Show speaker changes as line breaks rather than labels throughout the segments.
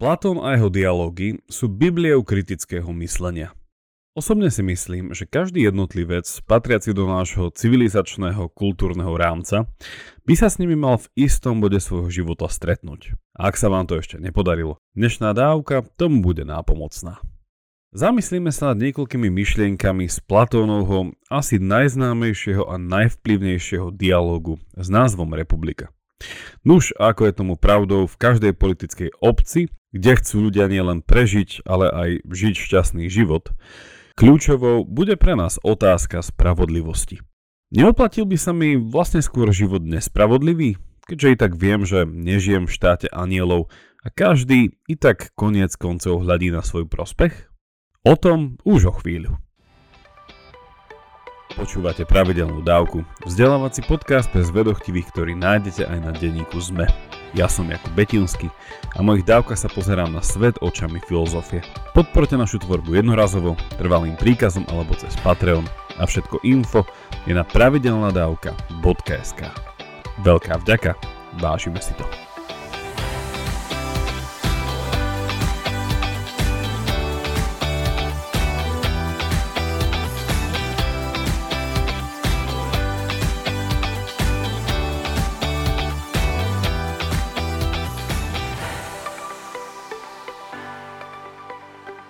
Platón a jeho dialógy sú Bibliou kritického myslenia. Osobne si myslím, že každý jednotlivec, patriaci do nášho civilizačného kultúrneho rámca, by sa s nimi mal v istom bode svojho života stretnúť. A ak sa vám to ešte nepodarilo, dnešná dávka tomu bude nápomocná. Zamyslíme sa nad niekoľkými myšlienkami z Platónovho asi najznámejšieho a najvplyvnejšieho dialógu s názvom Republika. Nuž, ako je tomu pravdou v každej politickej obci, kde chcú ľudia nielen prežiť, ale aj žiť šťastný život, kľúčovou bude pre nás otázka spravodlivosti. Neoplatil by sa mi vlastne skôr život nespravodlivý, keďže i tak viem, že nežijem v štáte anielov a každý i tak koniec koncov hľadí na svoj prospech? O tom už o chvíľu. Počúvate pravidelnú dávku, vzdelávací podcast pre zvedochtivých, ktorý nájdete aj na denníku ZME. Ja som Jakub Betinsky a mojich dávkach sa pozerám na svet očami filozofie. Podporte našu tvorbu jednorazovo, trvalým príkazom alebo cez Patreon a všetko info je na pravidelnadavka.sk Veľká vďaka, vážime si to.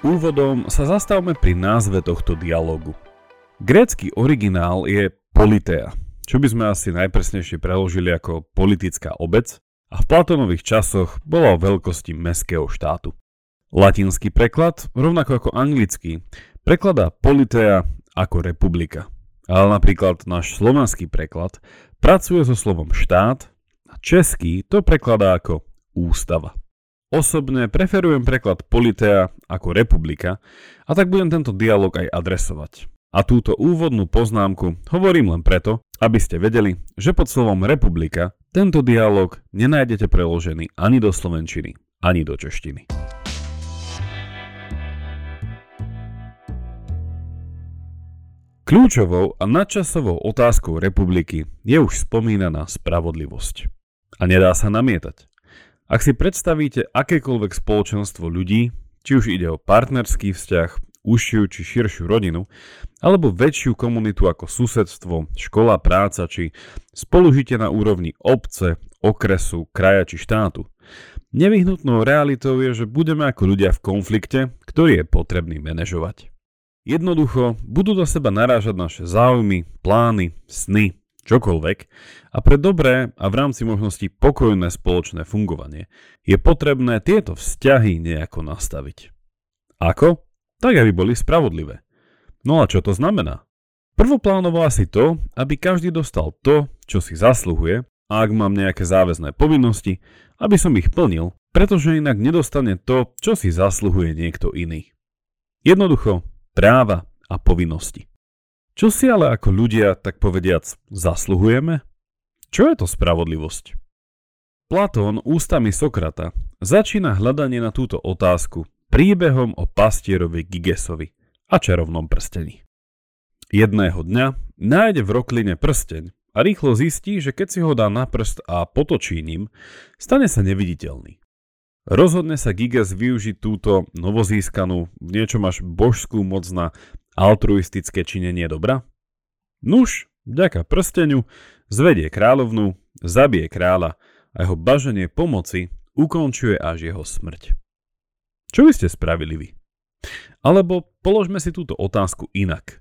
Úvodom sa zastavme pri názve tohto dialogu. Grécky originál je politea, čo by sme asi najpresnejšie preložili ako politická obec a v Platónových časoch bola o veľkosti mestského štátu. Latinský preklad, rovnako ako anglický, prekladá politea ako republika. Ale napríklad náš slovanský preklad pracuje so slovom štát a český to prekladá ako ústava. Osobne preferujem preklad Politea ako republika a tak budem tento dialog aj adresovať. A túto úvodnú poznámku hovorím len preto, aby ste vedeli, že pod slovom republika tento dialog nenájdete preložený ani do slovenčiny, ani do češtiny. Kľúčovou a nadčasovou otázkou republiky je už spomínaná spravodlivosť. A nedá sa namietať. Ak si predstavíte akékoľvek spoločenstvo ľudí, či už ide o partnerský vzťah, užšiu či širšiu rodinu, alebo väčšiu komunitu ako susedstvo, škola, práca či spolužitie na úrovni obce, okresu, kraja či štátu. Nevyhnutnou realitou je, že budeme ako ľudia v konflikte, ktorý je potrebný manažovať. Jednoducho budú do seba narážať naše záujmy, plány, sny, čokoľvek a pre dobré a v rámci možností pokojné spoločné fungovanie je potrebné tieto vzťahy nejako nastaviť. Ako? Tak, aby boli spravodlivé. No a čo to znamená? Prvoplánovo asi to, aby každý dostal to, čo si zasluhuje a ak mám nejaké záväzné povinnosti, aby som ich plnil, pretože inak nedostane to, čo si zasluhuje niekto iný. Jednoducho, práva a povinnosti. Čo si ale ako ľudia, tak povediac, zasluhujeme? Čo je to spravodlivosť? Platón ústami Sokrata začína hľadanie na túto otázku príbehom o pastierovi Gigesovi a čarovnom prstení. Jedného dňa nájde v rokline prsteň a rýchlo zistí, že keď si ho dá na prst a potočí ním, stane sa neviditeľný. Rozhodne sa Giges využiť túto novozískanú v niečom až božskú moc na altruistické činenie dobra? Nuž, vďaka prsteniu, zvedie kráľovnú, zabije kráľa a jeho baženie pomoci ukončuje až jeho smrť. Čo by ste spravili vy? Alebo položme si túto otázku inak.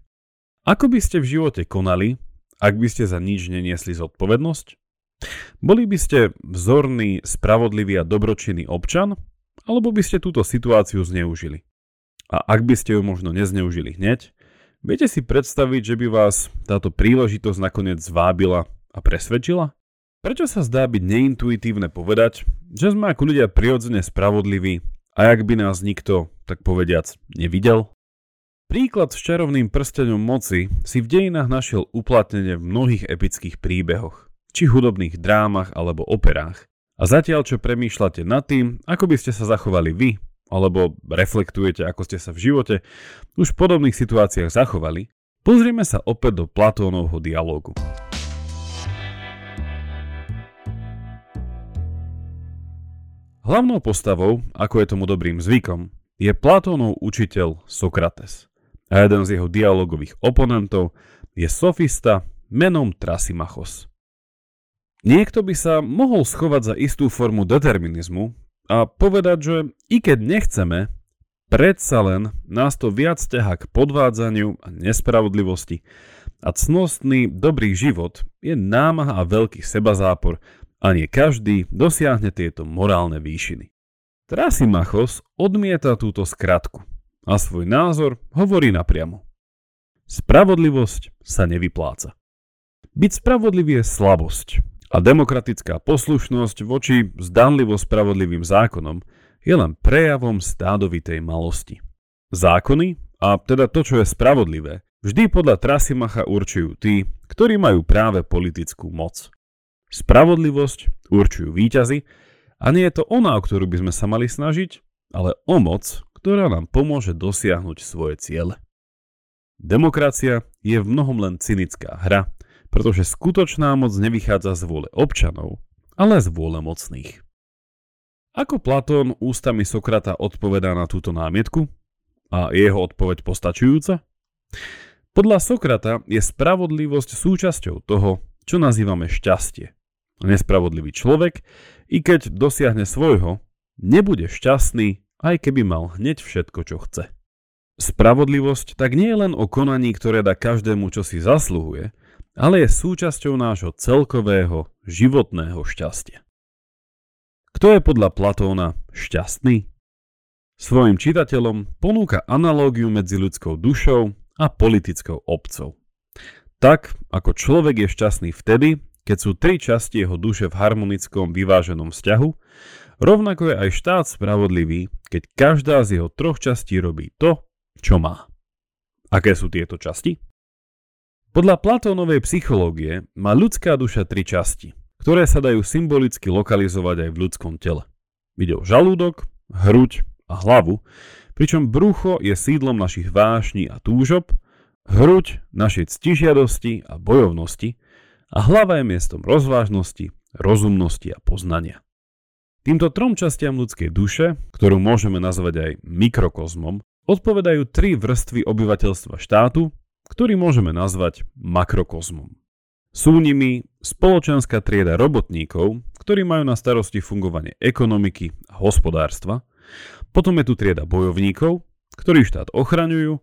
Ako by ste v živote konali, ak by ste za nič neniesli zodpovednosť? Boli by ste vzorný, spravodlivý a dobročinný občan, alebo by ste túto situáciu zneužili? A ak by ste ju možno nezneužili hneď, viete si predstaviť, že by vás táto príležitosť nakoniec zvábila a presvedčila? Prečo sa zdá byť neintuitívne povedať, že sme ako ľudia prirodzene spravodliví a ak by nás nikto, tak povediac, nevidel? Príklad s čarovným prstenom moci si v dejinách našiel uplatnenie v mnohých epických príbehoch, či hudobných drámach alebo operách. A zatiaľ, čo premýšľate nad tým, ako by ste sa zachovali vy, alebo reflektujete, ako ste sa v živote už v podobných situáciách zachovali, pozrieme sa opäť do Platónovho dialógu. Hlavnou postavou, ako je tomu dobrým zvykom, je Platónov učiteľ Sokrates. A jeden z jeho dialogových oponentov je sofista menom Trasimachos. Niekto by sa mohol schovať za istú formu determinizmu a povedať, že i keď nechceme, predsa len nás to viac ťaha k podvádzaniu a nespravodlivosti a cnostný dobrý život je námaha a veľký sebazápor a nie každý dosiahne tieto morálne výšiny. Trasimachos odmieta túto skratku a svoj názor hovorí napriamo. Spravodlivosť sa nevypláca. Byť spravodlivý je slabosť a demokratická poslušnosť voči zdanlivo spravodlivým zákonom je len prejavom stádovitej malosti. Zákony, a teda to, čo je spravodlivé, vždy podľa Trasimacha určujú tí, ktorí majú práve politickú moc. Spravodlivosť určujú výťazy a nie je to ona, o ktorú by sme sa mali snažiť, ale o moc, ktorá nám pomôže dosiahnuť svoje ciele. Demokracia je v mnohom len cynická hra, pretože skutočná moc nevychádza z vôle občanov, ale z vôle mocných. Ako Platón ústami Sokrata odpovedá na túto námietku? A je jeho odpoveď postačujúca? Podľa Sokrata je spravodlivosť súčasťou toho, čo nazývame šťastie. Nespravodlivý človek, i keď dosiahne svojho, nebude šťastný, aj keby mal hneď všetko, čo chce. Spravodlivosť tak nie je len o konaní, ktoré dá každému, čo si zasluhuje, ale je súčasťou nášho celkového životného šťastia. Kto je podľa Platóna šťastný? Svojim čitateľom ponúka analógiu medzi ľudskou dušou a politickou obcov. Tak, ako človek je šťastný vtedy, keď sú tri časti jeho duše v harmonickom vyváženom vzťahu, rovnako je aj štát spravodlivý, keď každá z jeho troch častí robí to, čo má. Aké sú tieto časti? Podľa Platónovej psychológie má ľudská duša tri časti, ktoré sa dajú symbolicky lokalizovať aj v ľudskom tele. Ide o žalúdok, hruď a hlavu, pričom brucho je sídlom našich vášní a túžob, hruď našej ctižiadosti a bojovnosti a hlava je miestom rozvážnosti, rozumnosti a poznania. Týmto trom častiam ľudskej duše, ktorú môžeme nazvať aj mikrokozmom, odpovedajú tri vrstvy obyvateľstva štátu, ktorý môžeme nazvať makrokozmom. Sú nimi spoločenská trieda robotníkov, ktorí majú na starosti fungovanie ekonomiky a hospodárstva, potom je tu trieda bojovníkov, ktorí štát ochraňujú,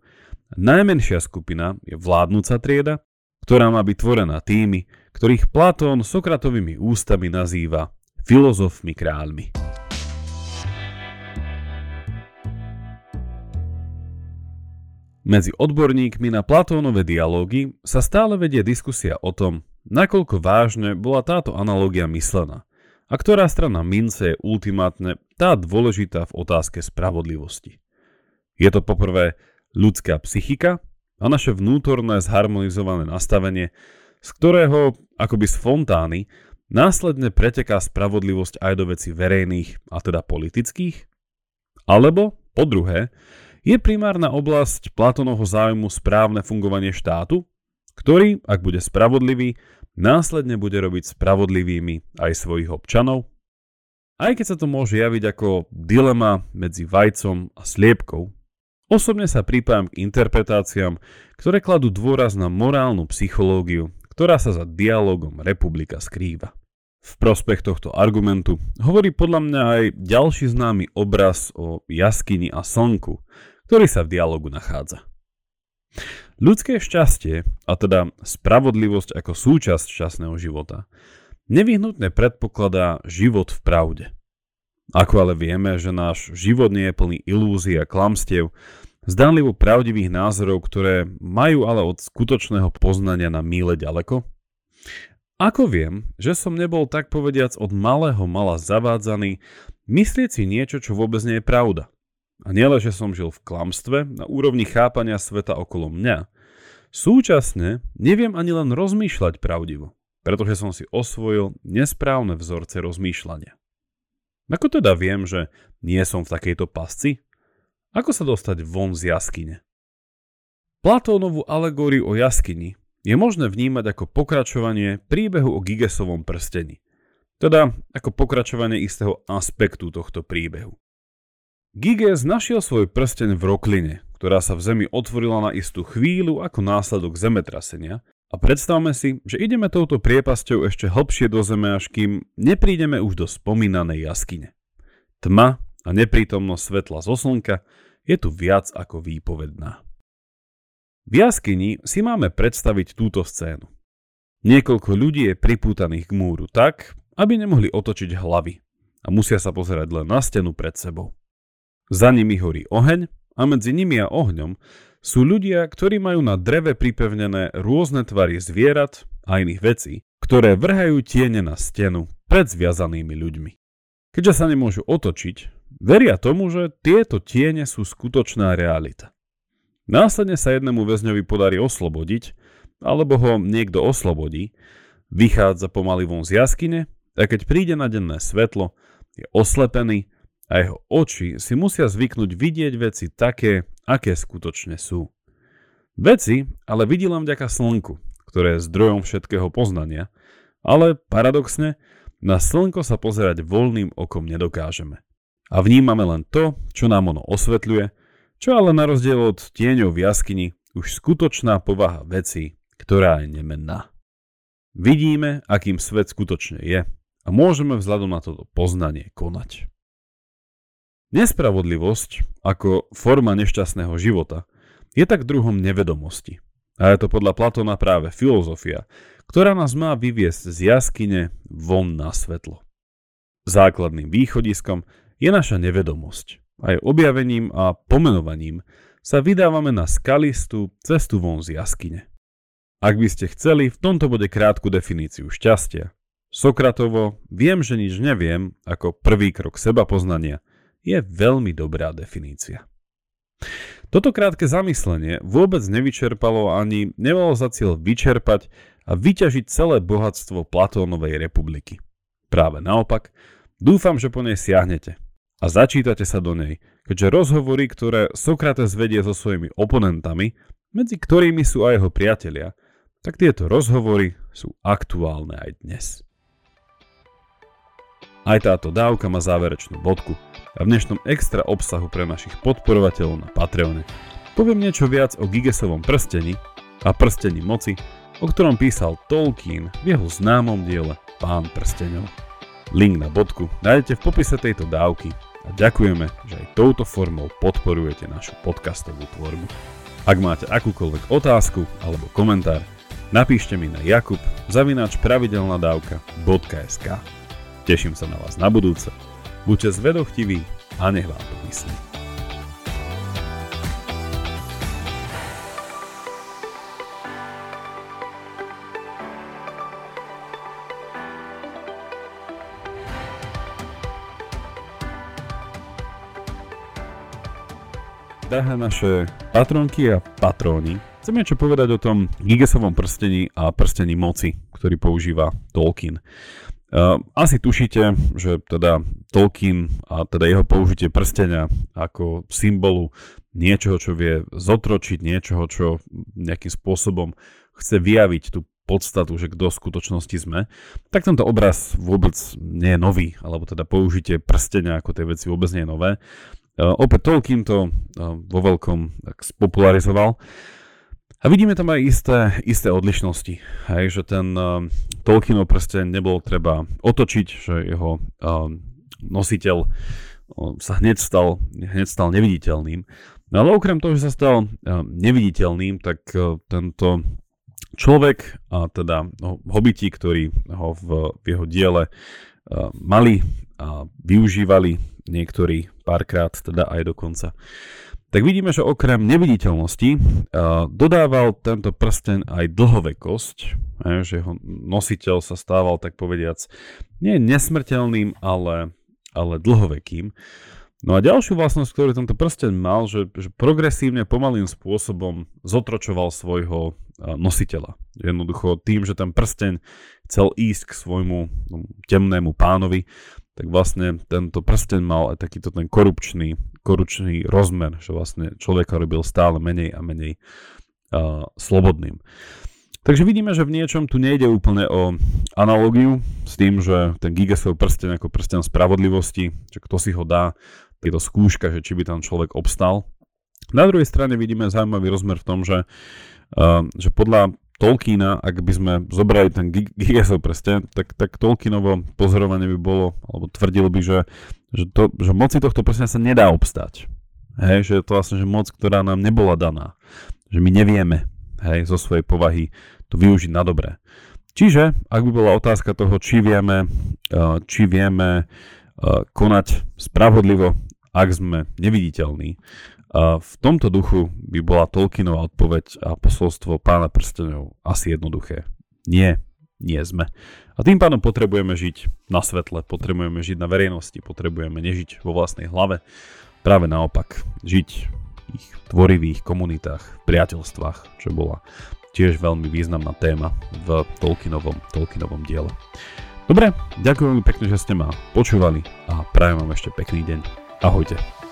najmenšia skupina je vládnúca trieda, ktorá má byť tvorená tými, ktorých Platón Sokratovými ústami nazýva filozofmi kráľmi. Medzi odborníkmi na Platónové dialógy sa stále vedie diskusia o tom, nakoľko vážne bola táto analógia myslená a ktorá strana mince je ultimátne tá dôležitá v otázke spravodlivosti. Je to poprvé ľudská psychika a naše vnútorné zharmonizované nastavenie, z ktorého, akoby z fontány, následne preteká spravodlivosť aj do veci verejných, a teda politických? Alebo, po druhé, je primárna oblasť Platónovho záujmu správne fungovanie štátu, ktorý, ak bude spravodlivý, následne bude robiť spravodlivými aj svojich občanov? Aj keď sa to môže javiť ako dilema medzi vajcom a sliepkou, osobne sa pripájam k interpretáciám, ktoré kladú dôraz na morálnu psychológiu, ktorá sa za dialogom republika skrýva. V prospech tohto argumentu hovorí podľa mňa aj ďalší známy obraz o jaskyni a slnku, ktorý sa v dialogu nachádza. Ľudské šťastie, a teda spravodlivosť ako súčasť šťastného života, nevyhnutne predpokladá život v pravde. Ako ale vieme, že náš život nie je plný ilúzií a klamstiev, zdánlivo pravdivých názorov, ktoré majú ale od skutočného poznania na míle ďaleko? Ako viem, že som nebol tak povediac od malého mala zavádzaný myslieť si niečo, čo vôbec nie je pravda? A nielen, že som žil v klamstve na úrovni chápania sveta okolo mňa, súčasne neviem ani len rozmýšľať pravdivo, pretože som si osvojil nesprávne vzorce rozmýšľania. Ako teda viem, že nie som v takejto pasci? Ako sa dostať von z jaskyne? Platónovú alegóriu o jaskyni je možné vnímať ako pokračovanie príbehu o Gigesovom prstení. Teda ako pokračovanie istého aspektu tohto príbehu. Giges našiel svoj prsteň v rokline, ktorá sa v zemi otvorila na istú chvíľu ako následok zemetrasenia a predstavme si, že ideme touto priepasťou ešte hlbšie do zeme, až kým neprídeme už do spomínanej jaskyne. Tma a neprítomnosť svetla zo slnka je tu viac ako výpovedná. V jaskyni si máme predstaviť túto scénu. Niekoľko ľudí je pripútaných k múru tak, aby nemohli otočiť hlavy a musia sa pozerať len na stenu pred sebou. Za nimi horí oheň a medzi nimi a ohňom sú ľudia, ktorí majú na dreve pripevnené rôzne tvary zvierat a iných vecí, ktoré vrhajú tiene na stenu pred zviazanými ľuďmi. Keďže sa nemôžu otočiť, veria tomu, že tieto tiene sú skutočná realita. Následne sa jednému väzňovi podarí oslobodiť, alebo ho niekto oslobodí, vychádza pomaly von z jaskyne a keď príde na denné svetlo, je oslepený a jeho oči si musia zvyknúť vidieť veci také, aké skutočne sú. Veci ale vidí len vďaka slnku, ktoré je zdrojom všetkého poznania, ale paradoxne, na slnko sa pozerať voľným okom nedokážeme. A vnímame len to, čo nám ono osvetľuje, čo ale na rozdiel od tieňov v jaskyni už skutočná povaha veci, ktorá je nemenná. Vidíme, akým svet skutočne je a môžeme vzhľadom na toto poznanie konať. Nespravodlivosť ako forma nešťastného života je tak druhom nevedomosti. A je to podľa Platona práve filozofia, ktorá nás má vyviesť z jaskyne von na svetlo. Základným východiskom je naša nevedomosť. Aj objavením a pomenovaním sa vydávame na skalistú cestu von z jaskyne. Ak by ste chceli, v tomto bude krátku definíciu šťastia. Sokratovo viem, že nič neviem, ako prvý krok seba poznania – je veľmi dobrá definícia. Toto krátke zamyslenie vôbec nevyčerpalo ani nemalo za cieľ vyčerpať a vyťažiť celé bohatstvo Platónovej republiky. Práve naopak, dúfam, že po nej siahnete a začítate sa do nej, keďže rozhovory, ktoré Sokrates vedie so svojimi oponentami, medzi ktorými sú aj jeho priatelia, tak tieto rozhovory sú aktuálne aj dnes. Aj táto dávka má záverečnú bodku a v dnešnom extra obsahu pre našich podporovateľov na Patreone poviem niečo viac o Gigesovom prstení a prstení moci, o ktorom písal Tolkien v jeho známom diele Pán prsteňov. Link na bodku nájdete v popise tejto dávky a ďakujeme, že aj touto formou podporujete našu podcastovú tvorbu. Ak máte akúkoľvek otázku alebo komentár, napíšte mi na jakub zavináč pravidelnadavka.sk Teším sa na vás na budúce. Buďte zvedochtiví a nech vám to myslí. Drahé naše patronky a patróni, chcem niečo povedať o tom Gigesovom prstení a prstení moci, ktorý používa Tolkien. Uh, asi tušíte, že teda Tolkien a teda jeho použitie prstenia ako symbolu niečoho, čo vie zotročiť, niečoho, čo nejakým spôsobom chce vyjaviť tú podstatu, že kto v skutočnosti sme, tak tento obraz vôbec nie je nový, alebo teda použitie prstenia ako tej veci vôbec nie je nové. Uh, opäť Tolkien to uh, vo veľkom tak spopularizoval. A vidíme tam aj isté, isté odlišnosti. Hej, že ten uh, Tolkienov prsten nebolo treba otočiť, že jeho uh, nositeľ uh, sa hneď stal, hneď stal neviditeľným. No ale okrem toho, že sa stal uh, neviditeľným, tak uh, tento človek, a teda no, hobiti, ktorí ho v, v jeho diele uh, mali a využívali niektorí párkrát, teda aj dokonca tak vidíme, že okrem neviditeľnosti uh, dodával tento prsten aj dlhovekosť, že jeho nositeľ sa stával, tak povediac, nie nesmrteľným, ale, ale dlhovekým. No a ďalšiu vlastnosť, ktorú tento prsten mal, že, že progresívne pomalým spôsobom zotročoval svojho nositeľa. Jednoducho tým, že ten prsteň chcel ísť k svojmu no, temnému pánovi, tak vlastne tento prsteň mal aj takýto ten korupčný, korupčný rozmer, že vlastne človeka robil stále menej a menej uh, slobodným. Takže vidíme, že v niečom tu nejde úplne o analogiu s tým, že ten Gigasov prsten ako prsten spravodlivosti, že kto si ho dá, je to skúška, že či by tam človek obstal. Na druhej strane vidíme zaujímavý rozmer v tom, že, uh, že podľa Tolkiena, ak by sme zobrali ten Gigasov prsten, tak, tak Tolkienovo pozorovanie by bolo, alebo tvrdil by, že, že, to, že moci tohto prstena sa nedá obstať. Hej, že je to vlastne že moc, ktorá nám nebola daná. Že my nevieme hej, zo svojej povahy to využiť na dobré. Čiže, ak by bola otázka toho, či vieme, uh, či vieme uh, konať spravodlivo, ak sme neviditeľní, v tomto duchu by bola Tolkienová odpoveď a posolstvo pána prstenov asi jednoduché. Nie, nie sme. A tým pádom potrebujeme žiť na svetle, potrebujeme žiť na verejnosti, potrebujeme nežiť vo vlastnej hlave. Práve naopak, žiť v ich tvorivých komunitách, priateľstvách, čo bola tiež veľmi významná téma v Tolkienovom, Tolkienovom diele. Dobre, ďakujem veľmi pekne, že ste ma počúvali a prajem vám ešte pekný deň. Ahojte.